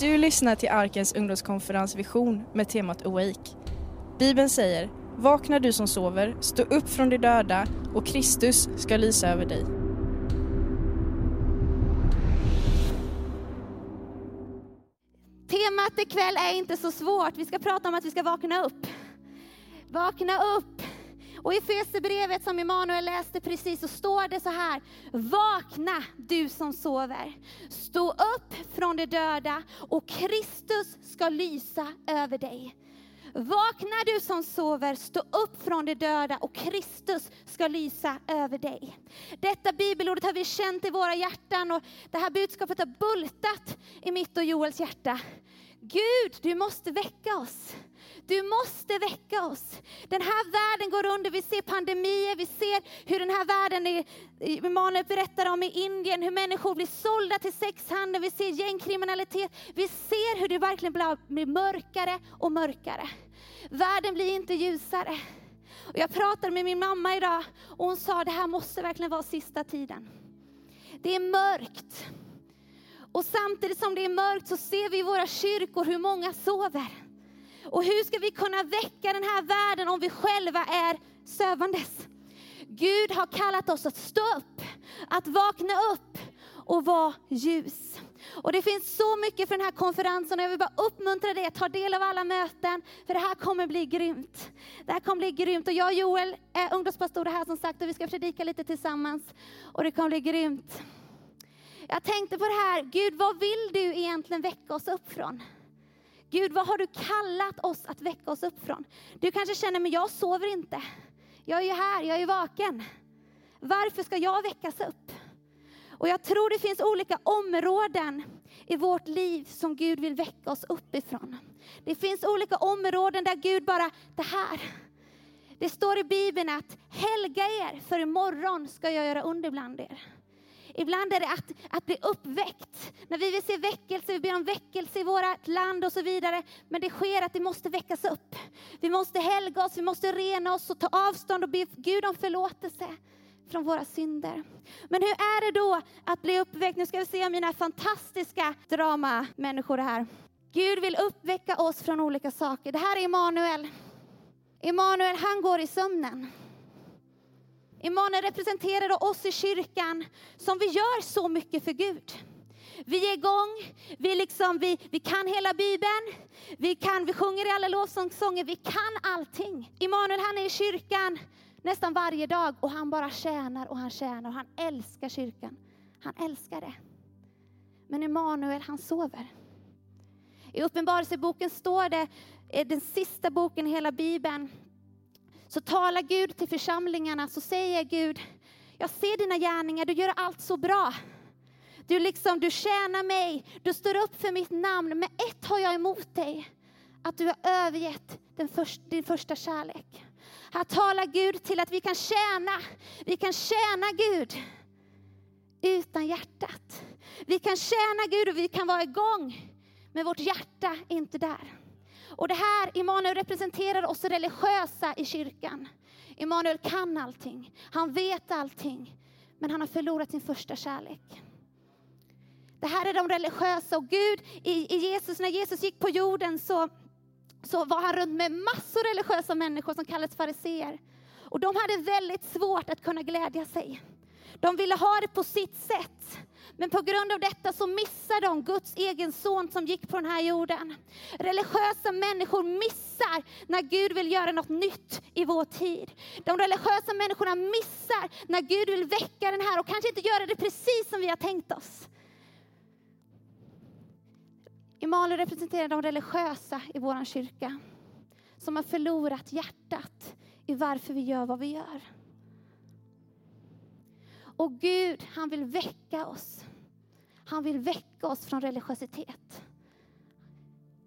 Du lyssnar till Arkens ungdomskonferens Vision med temat Awake. Bibeln säger Vakna du som sover, stå upp från de döda och Kristus ska lysa över dig. Temat ikväll är inte så svårt. Vi ska prata om att vi ska vakna upp. Vakna upp! Och i Fesebrevet som Emanuel läste precis så står det så här. Vakna du som sover. Stå upp från de döda och Kristus ska lysa över dig. Vakna du som sover, stå upp från de döda och Kristus ska lysa över dig. Detta bibelordet har vi känt i våra hjärtan och det här budskapet har bultat i mitt och Joels hjärta. Gud, du måste väcka oss. Du måste väcka oss. Den här världen går under, vi ser pandemier, vi ser hur den här världen, är, Emanuel berättar om i Indien, hur människor blir sålda till sexhandel, vi ser gängkriminalitet, vi ser hur det verkligen blir mörkare och mörkare. Världen blir inte ljusare. Och jag pratade med min mamma idag och hon sa det här måste verkligen vara sista tiden. Det är mörkt. Och samtidigt som det är mörkt så ser vi i våra kyrkor hur många sover. Och hur ska vi kunna väcka den här världen om vi själva är sövandes? Gud har kallat oss att stå upp, att vakna upp och vara ljus. Och det finns så mycket för den här konferensen och jag vill bara uppmuntra dig att ta del av alla möten, för det här kommer bli grymt. Det här kommer bli grymt och jag och Joel är ungdomspastorer här som sagt och vi ska predika lite tillsammans och det kommer bli grymt. Jag tänkte på det här, Gud vad vill du egentligen väcka oss upp från? Gud, vad har du kallat oss att väcka oss upp från? Du kanske känner, men jag sover inte. Jag är ju här, jag är vaken. Varför ska jag väckas upp? Och jag tror det finns olika områden i vårt liv som Gud vill väcka oss uppifrån. Det finns olika områden där Gud bara, det här. Det står i Bibeln att helga er, för imorgon ska jag göra under bland er. Ibland är det att, att bli uppväckt. När vi vill se väckelse, vi ber om väckelse i vårt land och så vidare. Men det sker att det måste väckas upp. Vi måste helga oss, vi måste rena oss och ta avstånd och be Gud om förlåtelse från våra synder. Men hur är det då att bli uppväckt? Nu ska vi se mina fantastiska dramamänniskor här. Gud vill uppväcka oss från olika saker. Det här är Emanuel. Emanuel, han går i sömnen. Emanuel representerar oss i kyrkan som vi gör så mycket för Gud. Vi är igång, vi, liksom, vi, vi kan hela Bibeln, vi, kan, vi sjunger i alla lovsånger, vi kan allting. Immanuel han är i kyrkan nästan varje dag och han bara tjänar och han tjänar och han älskar kyrkan. Han älskar det. Men Immanuel han sover. I Uppenbarelseboken står det, eh, den sista boken i hela Bibeln, så talar Gud till församlingarna, så säger Gud, jag ser dina gärningar, du gör allt så bra. Du, liksom, du tjänar mig, du står upp för mitt namn, men ett har jag emot dig, att du har övergett den först, din första kärlek. Här talar Gud till att vi kan tjäna, vi kan tjäna Gud utan hjärtat. Vi kan tjäna Gud och vi kan vara igång, men vårt hjärta är inte där. Och det här, Immanuel representerar oss religiösa i kyrkan. Immanuel kan allting, han vet allting, men han har förlorat sin första kärlek. Det här är de religiösa och Gud, i, i Jesus, när Jesus gick på jorden så, så var han runt med massor religiösa människor som kallades fariseer. Och de hade väldigt svårt att kunna glädja sig. De ville ha det på sitt sätt. Men på grund av detta så missar de Guds egen son som gick på den här jorden. Religiösa människor missar när Gud vill göra något nytt i vår tid. De religiösa människorna missar när Gud vill väcka den här och kanske inte göra det precis som vi har tänkt oss. Emanuel representerar de religiösa i vår kyrka som har förlorat hjärtat i varför vi gör vad vi gör. Och Gud, han vill väcka oss. Han vill väcka oss från religiositet.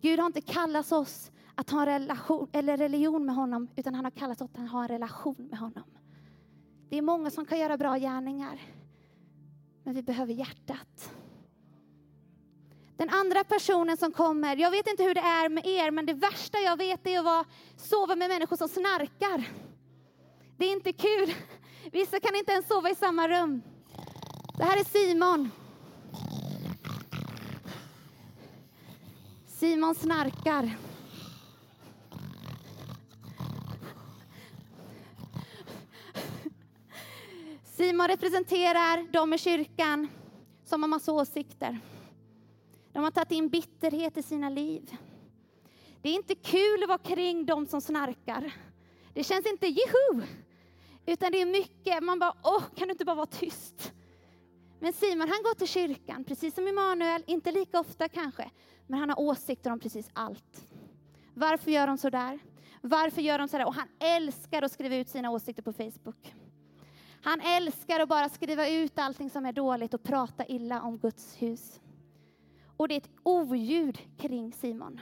Gud har inte kallat oss att ha en relation, eller religion med honom, utan han har kallat oss att ha en relation med honom. Det är många som kan göra bra gärningar, men vi behöver hjärtat. Den andra personen som kommer, jag vet inte hur det är med er, men det värsta jag vet är att vara, sova med människor som snarkar. Det är inte kul. Vissa kan inte ens sova i samma rum. Det här är Simon. Simon snarkar. Simon representerar de i kyrkan som har massa åsikter. De har tagit in bitterhet i sina liv. Det är inte kul att vara kring de som snarkar. Det känns inte juhu, utan det är mycket, man bara, åh, kan du inte bara vara tyst? Men Simon, han går till kyrkan, precis som Emanuel, inte lika ofta kanske, men han har åsikter om precis allt. Varför gör de så där? Varför gör de så där? Och han älskar att skriva ut sina åsikter på Facebook. Han älskar att bara skriva ut allting som är dåligt och prata illa om Guds hus. Och det är ett oljud kring Simon.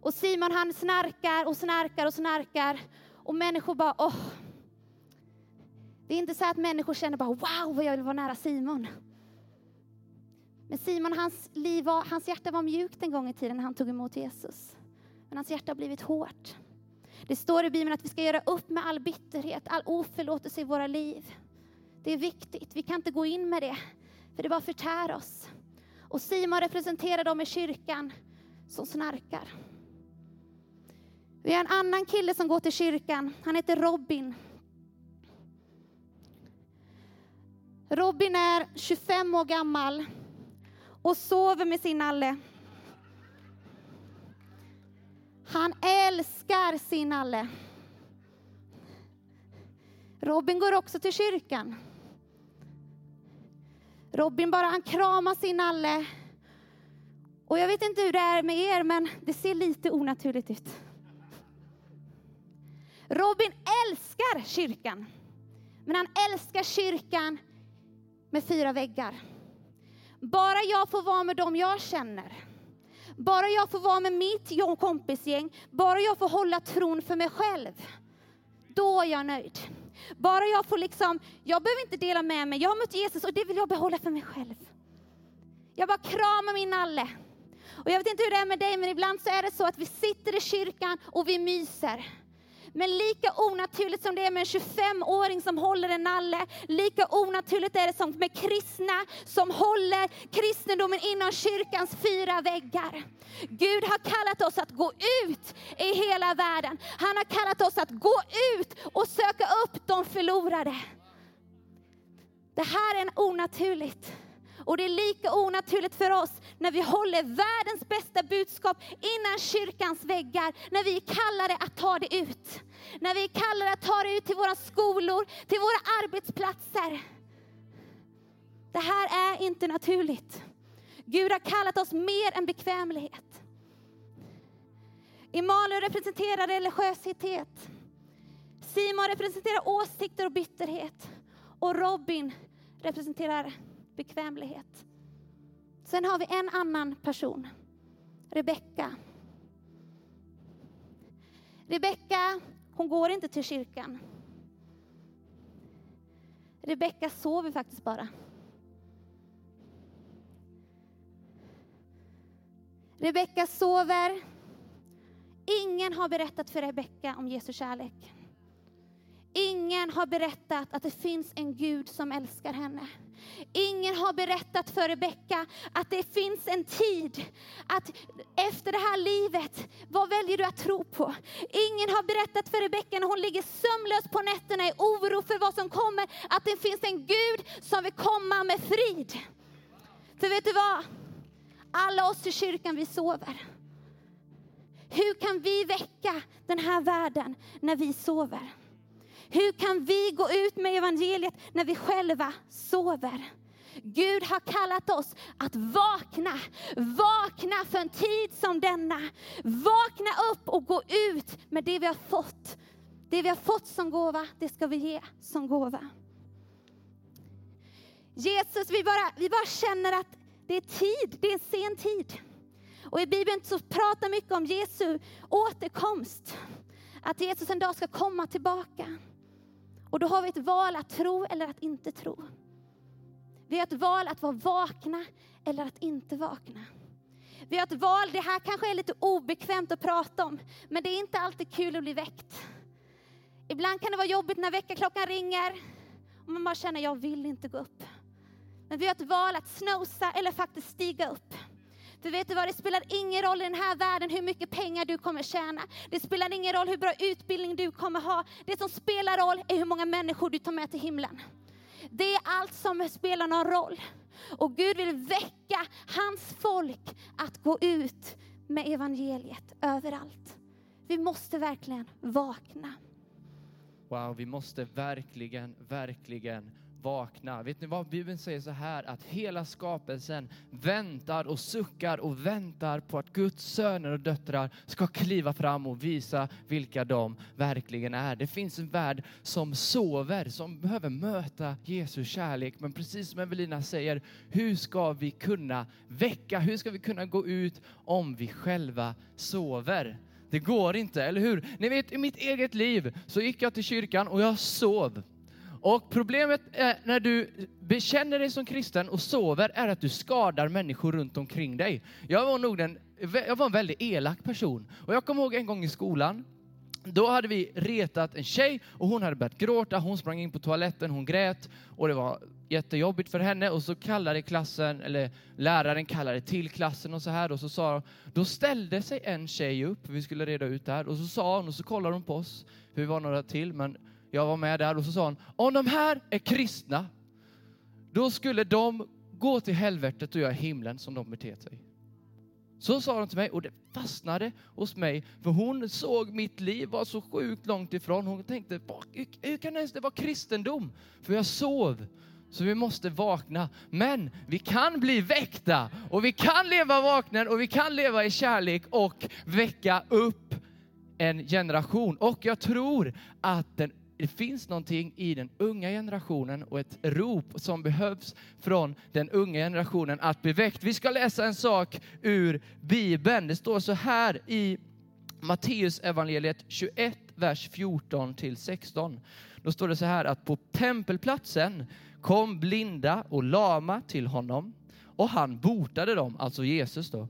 Och Simon han snarkar och snarkar och snarkar och människor bara åh. Det är inte så att människor känner bara wow vad jag vill vara nära Simon. Men Simon, hans, liv var, hans hjärta var mjukt en gång i tiden när han tog emot Jesus. Men hans hjärta har blivit hårt. Det står i Bibeln att vi ska göra upp med all bitterhet, all oförlåtelse i våra liv. Det är viktigt, vi kan inte gå in med det, för det bara förtär oss. Och Simon representerar dem i kyrkan som snarkar. Vi har en annan kille som går till kyrkan, han heter Robin. Robin är 25 år gammal och sover med sin nalle. Han älskar sin nalle. Robin går också till kyrkan. Robin bara han kramar sin nalle. Och jag vet inte hur det är med er, men det ser lite onaturligt ut. Robin älskar kyrkan. Men han älskar kyrkan med fyra väggar. Bara jag får vara med dem jag känner. Bara jag får vara med mitt kompisgäng, bara jag får hålla tron för mig själv. Då är jag nöjd. Bara jag får liksom, jag behöver inte dela med mig, jag har mött Jesus och det vill jag behålla för mig själv. Jag bara kramar min nalle. Och jag vet inte hur det är med dig, men ibland så är det så att vi sitter i kyrkan och vi myser. Men lika onaturligt som det är med en 25-åring som håller en nalle, lika onaturligt är det som med kristna som håller kristendomen inom kyrkans fyra väggar. Gud har kallat oss att gå ut i hela världen. Han har kallat oss att gå ut och söka upp de förlorade. Det här är onaturligt. Och det är lika onaturligt för oss när vi håller världens bästa budskap innan kyrkans väggar, när vi kallar det att ta det ut. När vi kallar det att ta det ut till våra skolor, till våra arbetsplatser. Det här är inte naturligt. Gud har kallat oss mer än bekvämlighet. Emanuel representerar religiösitet. Simon representerar åsikter och bitterhet. Och Robin representerar bekvämlighet. Sen har vi en annan person, Rebecka. Rebecka, hon går inte till kyrkan. Rebecka sover faktiskt bara. Rebecka sover. Ingen har berättat för Rebecka om Jesu kärlek. Ingen har berättat att det finns en Gud som älskar henne. Ingen har berättat för Rebecka att det finns en tid, att efter det här livet, vad väljer du att tro på? Ingen har berättat för Rebecka när hon ligger sömnlös på nätterna i oro för vad som kommer, att det finns en Gud som vill komma med frid. För vet du vad? Alla oss i kyrkan, vi sover. Hur kan vi väcka den här världen när vi sover? Hur kan vi gå ut med evangeliet när vi själva sover? Gud har kallat oss att vakna, vakna för en tid som denna. Vakna upp och gå ut med det vi har fått. Det vi har fått som gåva, det ska vi ge som gåva. Jesus, vi bara, vi bara känner att det är tid, det är sen tid. Och i Bibeln så pratar mycket om Jesu återkomst. Att Jesus en dag ska komma tillbaka. Och då har vi ett val att tro eller att inte tro. Vi har ett val att vara vakna eller att inte vakna. Vi har ett val, det här kanske är lite obekvämt att prata om, men det är inte alltid kul att bli väckt. Ibland kan det vara jobbigt när väckarklockan ringer och man bara känner, jag vill inte gå upp. Men vi har ett val att snosa eller faktiskt stiga upp. För vet du vad, det spelar ingen roll i den här världen hur mycket pengar du kommer tjäna. Det spelar ingen roll hur bra utbildning du kommer ha. Det som spelar roll är hur många människor du tar med till himlen. Det är allt som spelar någon roll. Och Gud vill väcka hans folk att gå ut med evangeliet överallt. Vi måste verkligen vakna. Wow, vi måste verkligen, verkligen vakna. Vet ni vad? Bibeln säger så här att hela skapelsen väntar och suckar och väntar på att Guds söner och döttrar ska kliva fram och visa vilka de verkligen är. Det finns en värld som sover, som behöver möta Jesu kärlek. Men precis som Evelina säger, hur ska vi kunna väcka? Hur ska vi kunna gå ut om vi själva sover? Det går inte, eller hur? Ni vet, i mitt eget liv så gick jag till kyrkan och jag sov. Och problemet är när du bekänner dig som kristen och sover är att du skadar människor runt omkring dig. Jag var nog den, jag var en väldigt elak person. Och jag kommer ihåg en gång i skolan, då hade vi retat en tjej och hon hade börjat gråta. Hon sprang in på toaletten, hon grät och det var jättejobbigt för henne. Och så kallade klassen, eller läraren kallade till klassen och så här och så sa då ställde sig en tjej upp, vi skulle reda ut det här och så sa hon och så kollade hon på oss, vi var några till, men jag var med där och så sa hon, om de här är kristna, då skulle de gå till helvetet och göra himlen som de beter sig. Så sa hon till mig och det fastnade hos mig, för hon såg mitt liv var så sjukt långt ifrån. Hon tänkte, hur kan det vara kristendom? För jag sov. Så vi måste vakna. Men vi kan bli väckta och vi kan leva vakna och vi kan leva i kärlek och väcka upp en generation. Och jag tror att den det finns någonting i den unga generationen och ett rop som behövs från den unga generationen att bli väckt. Vi ska läsa en sak ur Bibeln. Det står så här i Matteus evangeliet 21, vers 14 till 16. Då står det så här att på tempelplatsen kom blinda och lama till honom och han botade dem, alltså Jesus då.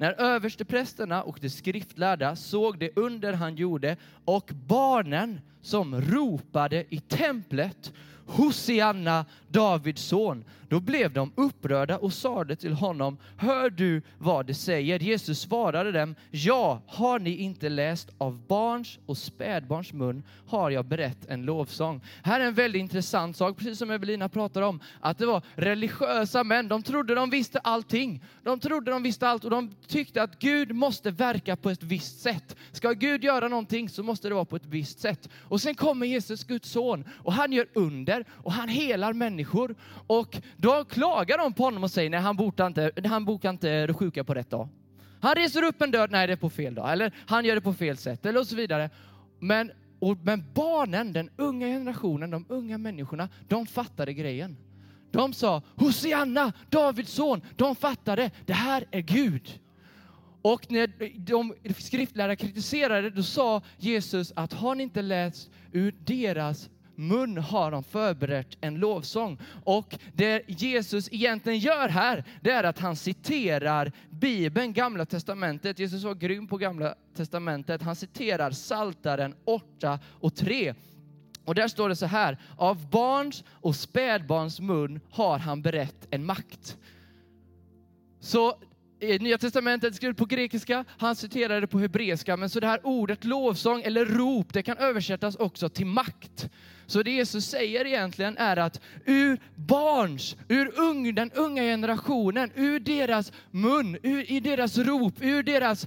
När översteprästerna och de skriftlärda såg det under han gjorde och barnen som ropade i templet Hosianna, Davids son. Då blev de upprörda och sade till honom, hör du vad det säger? Jesus svarade dem, ja, har ni inte läst av barns och spädbarns mun har jag berett en lovsång. Här är en väldigt intressant sak, precis som Evelina pratar om, att det var religiösa män, de trodde de visste allting. De trodde de visste allt och de tyckte att Gud måste verka på ett visst sätt. Ska Gud göra någonting så måste det vara på ett visst sätt. Och sen kommer Jesus, Guds son, och han gör under och han helar människor. Och då klagar de på honom och säger, nej han bokar inte, han bokar inte det sjuka på rätt dag. Han reser upp en död, nej det är på fel dag. Eller han gör det på fel sätt, eller och så vidare. Men, och, men barnen, den unga generationen, de unga människorna, de fattade grejen. De sa, Hosianna, Davids son, de fattade, det här är Gud. Och när de skriftlärda kritiserade, då sa Jesus att har ni inte läst ur deras mun har de förberett en lovsång. Och det Jesus egentligen gör här, det är att han citerar Bibeln, Gamla Testamentet. Jesus var grym på Gamla Testamentet. Han citerar Saltaren 8 och 3. Och där står det så här, av barns och spädbarns mun har han berett en makt. Så Nya Testamentet skrivet på grekiska, han citerade på hebreiska, men så det här ordet lovsång eller rop, det kan översättas också till makt. Så det Jesus säger egentligen är att ur barns, ur ung, den unga generationen, ur deras mun, ur, i deras rop, ur deras,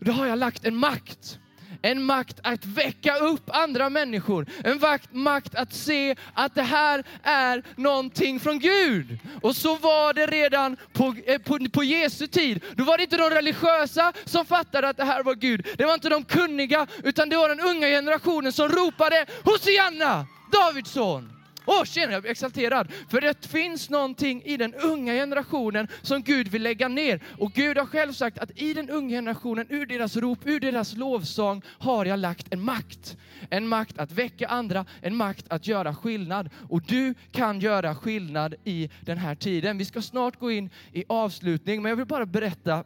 då har jag lagt en makt en makt att väcka upp andra människor. En makt att se att det här är någonting från Gud. Och så var det redan på, eh, på, på Jesu tid. Då var det inte de religiösa som fattade att det här var Gud. Det var inte de kunniga, utan det var den unga generationen som ropade Hosianna, Davids son. Åh, tjena, jag blir exalterad. För det finns någonting i den unga generationen som Gud vill lägga ner. Och Gud har själv sagt att i den unga generationen, ur deras rop, ur deras lovsång, har jag lagt en makt. En makt att väcka andra, en makt att göra skillnad. Och du kan göra skillnad i den här tiden. Vi ska snart gå in i avslutning, men jag vill bara berätta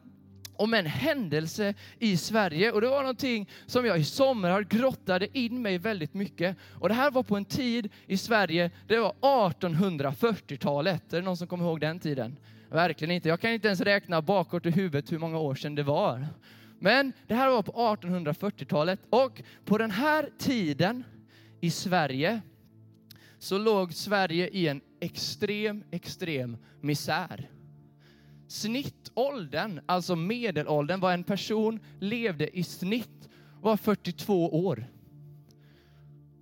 om en händelse i Sverige. Och det var någonting som jag i somrar grottade in mig väldigt mycket. Och det här var på en tid i Sverige, det var 1840-talet. Är det någon som kommer ihåg den tiden? Verkligen inte. Jag kan inte ens räkna bakåt i huvudet hur många år sedan det var. Men det här var på 1840-talet och på den här tiden i Sverige så låg Sverige i en extrem, extrem misär. Snittåldern, alltså medelåldern, vad en person levde i snitt var 42 år.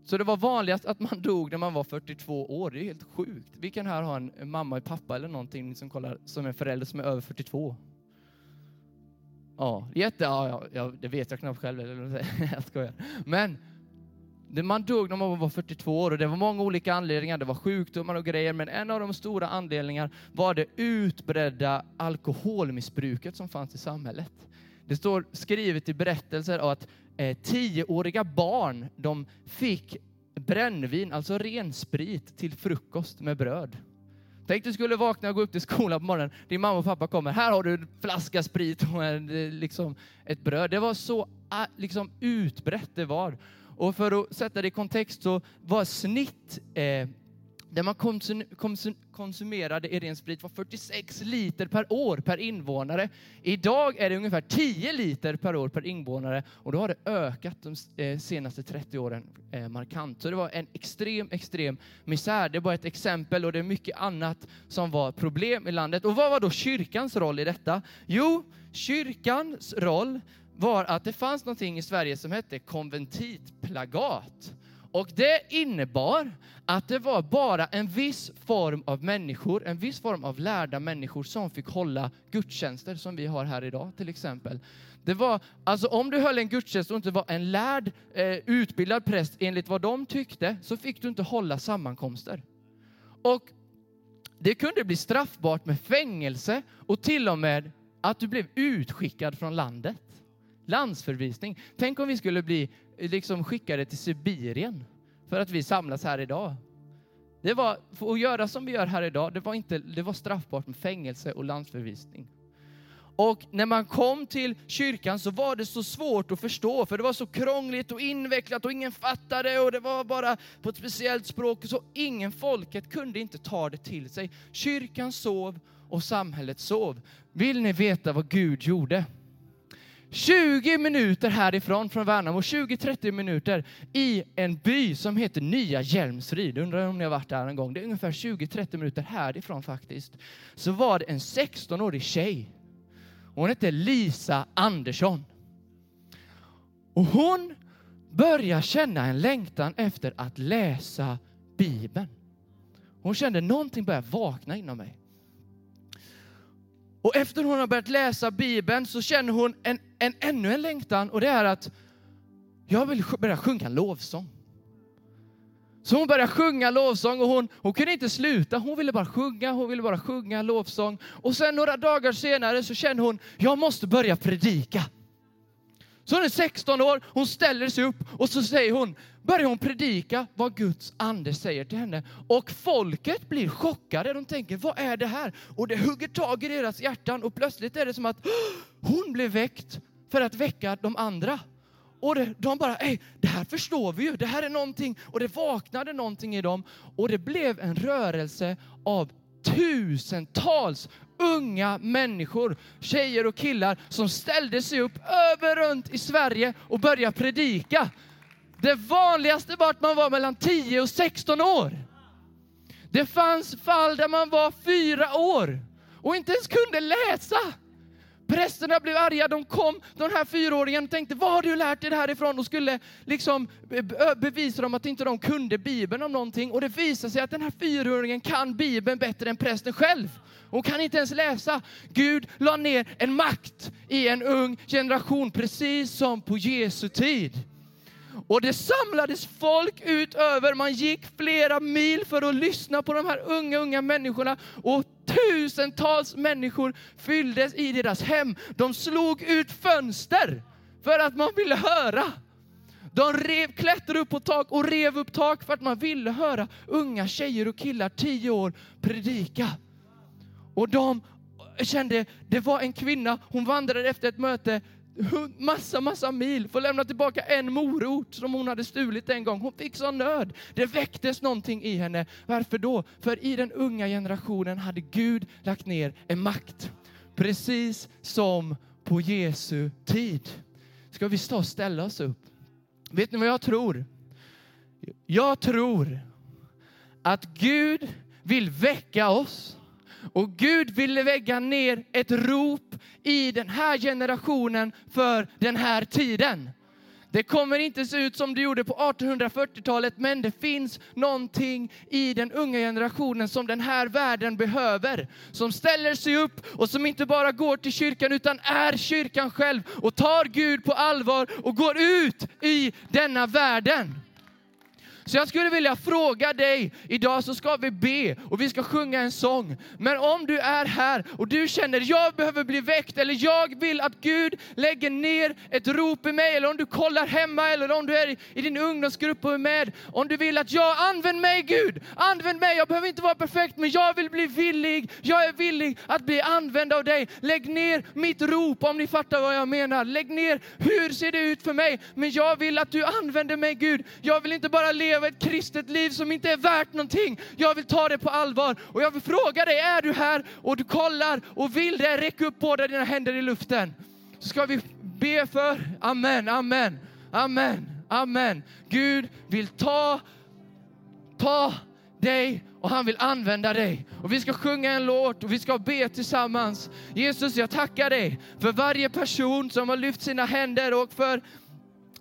Så det var vanligast att man dog när man var 42 år. Det är helt sjukt. Vi kan här ha en mamma och pappa eller någonting som kollar som en förälder som är över 42? Ja, jätte, ja, ja, det vet jag knappt själv. jag skojar. Men man dog när man var 42 år och det var många olika anledningar. Det var sjukdomar och grejer, men en av de stora anledningarna var det utbredda alkoholmissbruket som fanns i samhället. Det står skrivet i berättelser att eh, tioåriga barn, de fick brännvin, alltså ren sprit, till frukost med bröd. Tänk du skulle vakna och gå upp till skolan på morgonen. Din mamma och pappa kommer. Här har du en flaska sprit och en, eh, liksom, ett bröd. Det var så ah, liksom, utbrett det var. Och för att sätta det i kontext så var snitt eh, det man konsumerade i ren sprit var 46 liter per år per invånare. Idag är det ungefär 10 liter per år per invånare och då har det ökat de eh, senaste 30 åren eh, markant. Så det var en extrem, extrem misär. Det är bara ett exempel och det är mycket annat som var problem i landet. Och vad var då kyrkans roll i detta? Jo, kyrkans roll var att det fanns någonting i Sverige som hette konventitplagat. Och det innebar att det var bara en viss form av människor, en viss form av lärda människor som fick hålla gudstjänster som vi har här idag till exempel. Det var, alltså om du höll en gudstjänst och inte var en lärd, eh, utbildad präst enligt vad de tyckte, så fick du inte hålla sammankomster. Och det kunde bli straffbart med fängelse och till och med att du blev utskickad från landet. Landsförvisning. Tänk om vi skulle bli eh, liksom skickade till Sibirien för att vi samlas här idag. Det var, för att göra som vi gör här idag, det var, inte, det var straffbart med fängelse och landsförvisning. Och när man kom till kyrkan så var det så svårt att förstå, för det var så krångligt och invecklat och ingen fattade och det var bara på ett speciellt språk, så ingen folket kunde inte ta det till sig. Kyrkan sov och samhället sov. Vill ni veta vad Gud gjorde? 20 minuter härifrån, från Värnamo, 20-30 minuter i en by som heter Nya Hjälmsryd. Undrar om ni har varit där en gång. Det är ungefär 20-30 minuter härifrån faktiskt. Så var det en 16-årig tjej. Hon hette Lisa Andersson. Och hon började känna en längtan efter att läsa Bibeln. Hon kände någonting började vakna inom mig. Och efter hon har börjat läsa Bibeln så känner hon en, en, ännu en längtan och det är att jag vill börja sjunga lovsång. Så hon började sjunga lovsång och hon, hon kunde inte sluta. Hon ville bara sjunga, hon ville bara sjunga lovsång. Och sen några dagar senare så känner hon, jag måste börja predika. Så hon är 16 år, hon ställer sig upp och så säger hon, börjar hon predika vad Guds ande säger till henne. Och folket blir chockade, de tänker, vad är det här? Och det hugger tag i deras hjärtan och plötsligt är det som att hon blev väckt för att väcka de andra. Och det, de bara, Ej, det här förstår vi ju, det här är någonting. Och det vaknade någonting i dem. Och det blev en rörelse av tusentals unga människor, tjejer och killar som ställde sig upp över runt i Sverige och började predika. Det vanligaste var att man var mellan 10 och 16 år. Det fanns fall där man var fyra år och inte ens kunde läsa. Prästerna blev arga, de kom, den här fyraåringen tänkte, vad har du lärt dig det här ifrån? Och skulle liksom eh, bevisa dem att inte de kunde Bibeln om någonting. Och det visade sig att den här fyraåringen kan Bibeln bättre än prästen själv. Hon kan inte ens läsa. Gud la ner en makt i en ung generation, precis som på Jesu tid. Och det samlades folk utöver. man gick flera mil för att lyssna på de här unga, unga människorna. Och tusentals människor fylldes i deras hem. De slog ut fönster för att man ville höra. De rev, klättrade upp på tak och rev upp tak för att man ville höra unga tjejer och killar, tio år, predika. Och de kände, det var en kvinna, hon vandrade efter ett möte massa, massa mil för att lämna tillbaka en morot som hon hade stulit en gång. Hon fick sån nöd. Det väcktes någonting i henne. Varför då? För i den unga generationen hade Gud lagt ner en makt. Precis som på Jesu tid. Ska vi stå och ställa oss upp? Vet ni vad jag tror? Jag tror att Gud vill väcka oss och Gud ville lägga ner ett rop i den här generationen för den här tiden. Det kommer inte se ut som det gjorde på 1840-talet, men det finns någonting i den unga generationen som den här världen behöver. Som ställer sig upp och som inte bara går till kyrkan utan är kyrkan själv och tar Gud på allvar och går ut i denna världen. Så jag skulle vilja fråga dig, idag så ska vi be och vi ska sjunga en sång. Men om du är här och du känner, jag behöver bli väckt eller jag vill att Gud lägger ner ett rop i mig. Eller om du kollar hemma eller om du är i din ungdomsgrupp och är med. Om du vill att jag, använd mig Gud, använd mig. Jag behöver inte vara perfekt men jag vill bli villig. Jag är villig att bli använd av dig. Lägg ner mitt rop om ni fattar vad jag menar. Lägg ner, hur ser det ut för mig? Men jag vill att du använder mig Gud. Jag vill inte bara leva leva ett kristet liv som inte är värt någonting. Jag vill ta det på allvar och jag vill fråga dig, är du här och du kollar och vill det, räck upp båda dina händer i luften. Så ska vi be för, amen, amen, amen, amen. Gud vill ta, ta dig och han vill använda dig. Och vi ska sjunga en låt och vi ska be tillsammans. Jesus, jag tackar dig för varje person som har lyft sina händer och för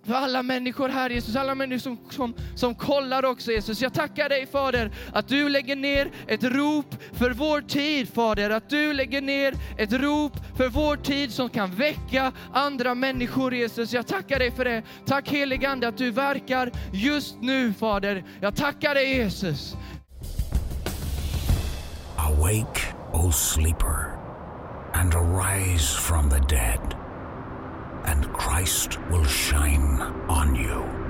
för alla människor här Jesus, alla människor som, som, som kollar också Jesus. Jag tackar dig Fader att du lägger ner ett rop för vår tid Fader, att du lägger ner ett rop för vår tid som kan väcka andra människor Jesus. Jag tackar dig för det. Tack heligande att du verkar just nu Fader. Jag tackar dig Jesus. Awake, O sleeper, and arise from the dead. and Christ will shine on you.